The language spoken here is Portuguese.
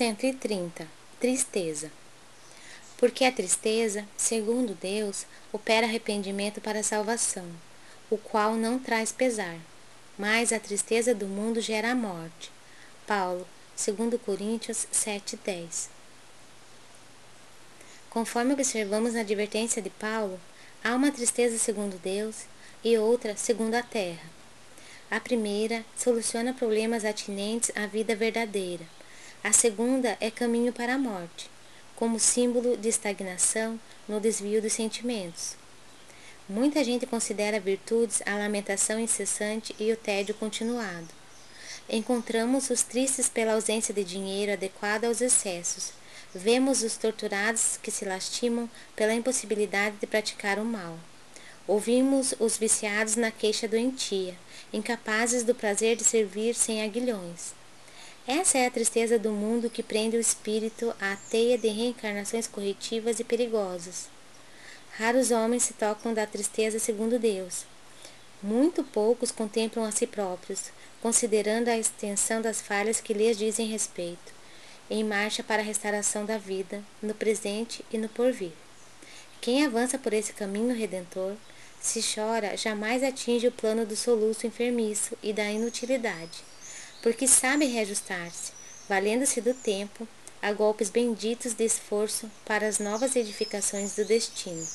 130. Tristeza. Porque a tristeza, segundo Deus, opera arrependimento para salvação, o qual não traz pesar, mas a tristeza do mundo gera a morte. Paulo, 2 Coríntios 7:10. Conforme observamos na advertência de Paulo, há uma tristeza segundo Deus e outra segundo a terra. A primeira soluciona problemas atinentes à vida verdadeira a segunda é caminho para a morte, como símbolo de estagnação no desvio dos sentimentos. Muita gente considera virtudes a lamentação incessante e o tédio continuado. Encontramos os tristes pela ausência de dinheiro adequado aos excessos. Vemos os torturados que se lastimam pela impossibilidade de praticar o mal. Ouvimos os viciados na queixa doentia, incapazes do prazer de servir sem aguilhões. Essa é a tristeza do mundo que prende o espírito à teia de reencarnações corretivas e perigosas. Raros homens se tocam da tristeza segundo Deus. Muito poucos contemplam a si próprios, considerando a extensão das falhas que lhes dizem respeito, em marcha para a restauração da vida, no presente e no porvir. Quem avança por esse caminho redentor, se chora, jamais atinge o plano do soluço enfermiço e da inutilidade porque sabe reajustar-se, valendo-se do tempo, a golpes benditos de esforço para as novas edificações do destino.